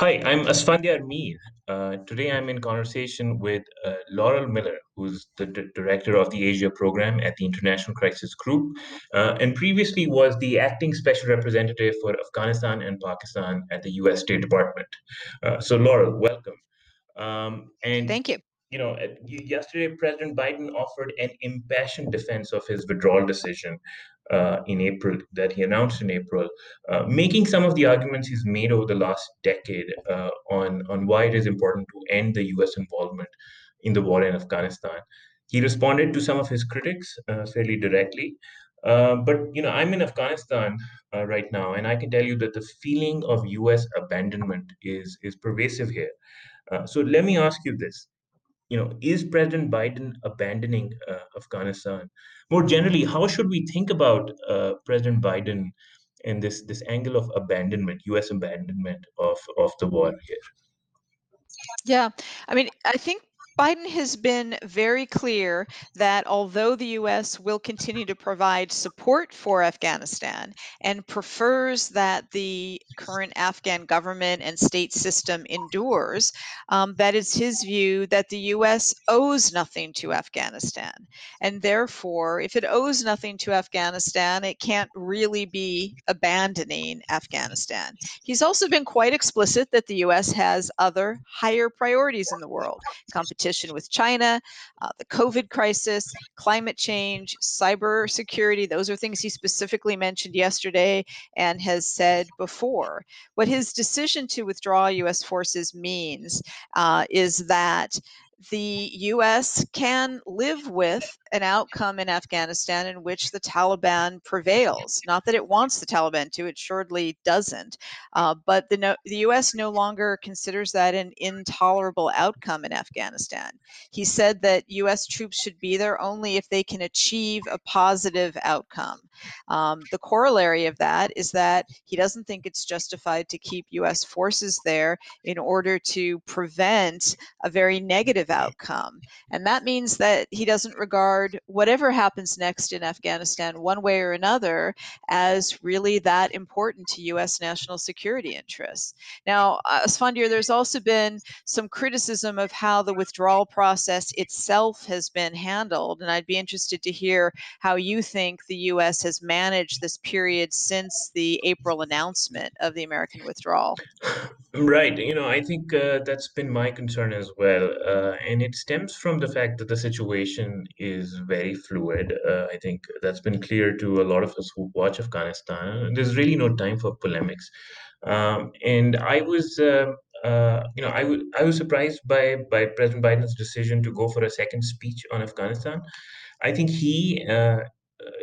Hi, I'm Asfandyar Mir. Uh, today I'm in conversation with uh, Laurel Miller, who's the d- director of the Asia program at the International Crisis Group, uh, and previously was the acting special representative for Afghanistan and Pakistan at the US State Department. Uh, so, Laurel, welcome. Um, and Thank you. You know, yesterday President Biden offered an impassioned defense of his withdrawal decision uh, in April that he announced in April, uh, making some of the arguments he's made over the last decade uh, on on why it is important to end the U.S. involvement in the war in Afghanistan. He responded to some of his critics uh, fairly directly. Uh, but you know, I'm in Afghanistan uh, right now, and I can tell you that the feeling of U.S. abandonment is is pervasive here. So let me ask you this you know, is President Biden abandoning uh, Afghanistan? More generally, how should we think about uh, President Biden and this this angle of abandonment, U.S. abandonment of of the war here? Yeah. I mean, I think Biden has been very clear that although the U.S. will continue to provide support for Afghanistan and prefers that the current Afghan government and state system endures, um, that is his view that the U.S. owes nothing to Afghanistan. And therefore, if it owes nothing to Afghanistan, it can't really be abandoning Afghanistan. He's also been quite explicit that the U.S. has other higher priorities in the world competition with China, uh, the COVID crisis, climate change, cyber security. Those are things he specifically mentioned yesterday and has said before. What his decision to withdraw U.S. forces means uh, is that the US can live with an outcome in Afghanistan in which the Taliban prevails. Not that it wants the Taliban to, it surely doesn't. Uh, but the, no, the US no longer considers that an intolerable outcome in Afghanistan. He said that US troops should be there only if they can achieve a positive outcome. Um, the corollary of that is that he doesn't think it's justified to keep US forces there in order to prevent a very negative outcome. And that means that he doesn't regard whatever happens next in Afghanistan, one way or another, as really that important to US national security interests. Now, uh, Asfandyar, there's also been some criticism of how the withdrawal process itself has been handled. And I'd be interested to hear how you think the US has managed this period since the April announcement of the American withdrawal. Right. You know, I think uh, that's been my concern as well. Uh, and it stems from the fact that the situation is very fluid. Uh, I think that's been clear to a lot of us who watch Afghanistan. There's really no time for polemics. Um, and I was, uh, uh, you know, I was was surprised by by President Biden's decision to go for a second speech on Afghanistan. I think he uh,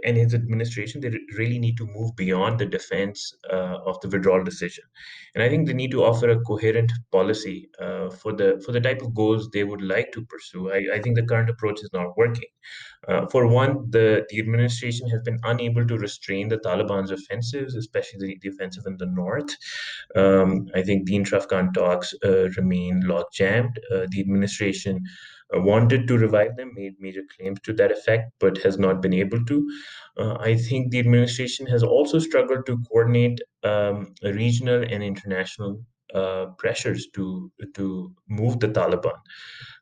and his administration they really need to move beyond the defense uh, of the withdrawal decision. And i think they need to offer a coherent policy uh, for the for the type of goals they would like to pursue. I, I think the current approach is not working. Uh, for one the, the administration has been unable to restrain the taliban's offensives especially the, the offensive in the north. Um, i think the intra-afghan talks uh, remain log jammed uh, the administration wanted to revive them, made major claims to that effect, but has not been able to. Uh, I think the administration has also struggled to coordinate um, regional and international uh, pressures to to move the Taliban.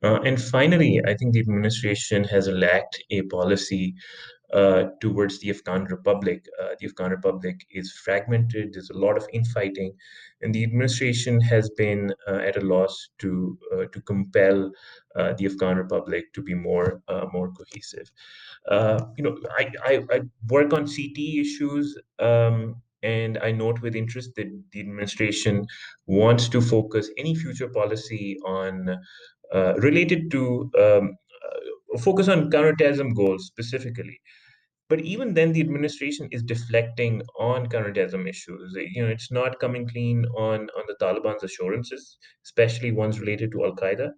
Uh, and finally, I think the administration has lacked a policy uh, towards the Afghan Republic. Uh, the Afghan Republic is fragmented. There's a lot of infighting, and the administration has been uh, at a loss to uh, to compel uh, the Afghan Republic to be more uh, more cohesive. you know, I, I, I work on CT issues. Um, and I note with interest that the administration wants to focus any future policy on related to um, focus on counterterrorism goals specifically. But even then the administration is deflecting on counterterrorism issues. You know it's not coming clean on on the taliban's assurances especially ones related to al-qaeda.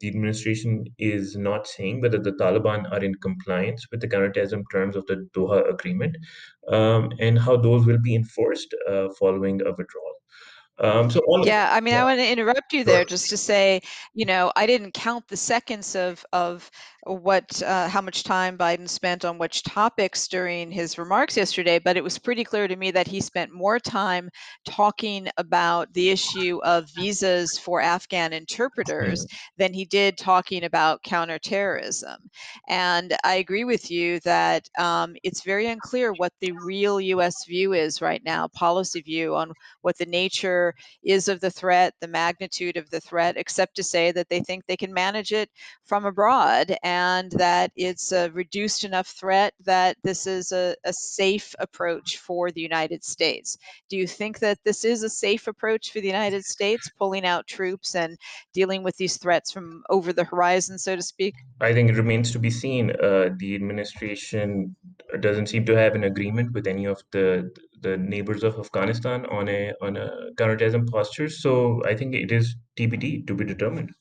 The administration is not saying whether the taliban are in compliance with the counterterrorism terms of the doha agreement um, and how those will be enforced uh, following a withdrawal Um, so Yeah, I mean, yeah, I wanna interrupt you there sure. just to say, you know, I didn't count the seconds of of what, uh how much time Biden spent on which topics during his remarks yesterday, but it was pretty clear to me that he spent more time talking about the issue of visas for Afghan interpreters Mm. than he did talking about counterterrorism, and I agree with you that, um, it's very unclear what the real US view is right now, policy view on what the nature is of the threat, the magnitude of the threat, except to say that they think they can manage it from abroad and that it's a reduced enough threat that this is a a safe approach for the United States. Do you think that this is a safe approach for the United States, pulling out troops and dealing with these threats from over the horizon, so to speak? I think it remains to be seen. Uh, the administration doesn't seem to have an agreement with any of the the neighbors of Afghanistan on a on a counterterrorism posture, so I think it is TBD, to be determined.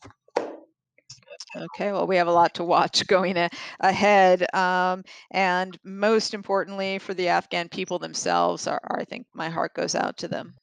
Okay, well, we have a lot to watch going a ahead, um, and most importantly for the Afghan people themselves, our our I think my heart goes out to them.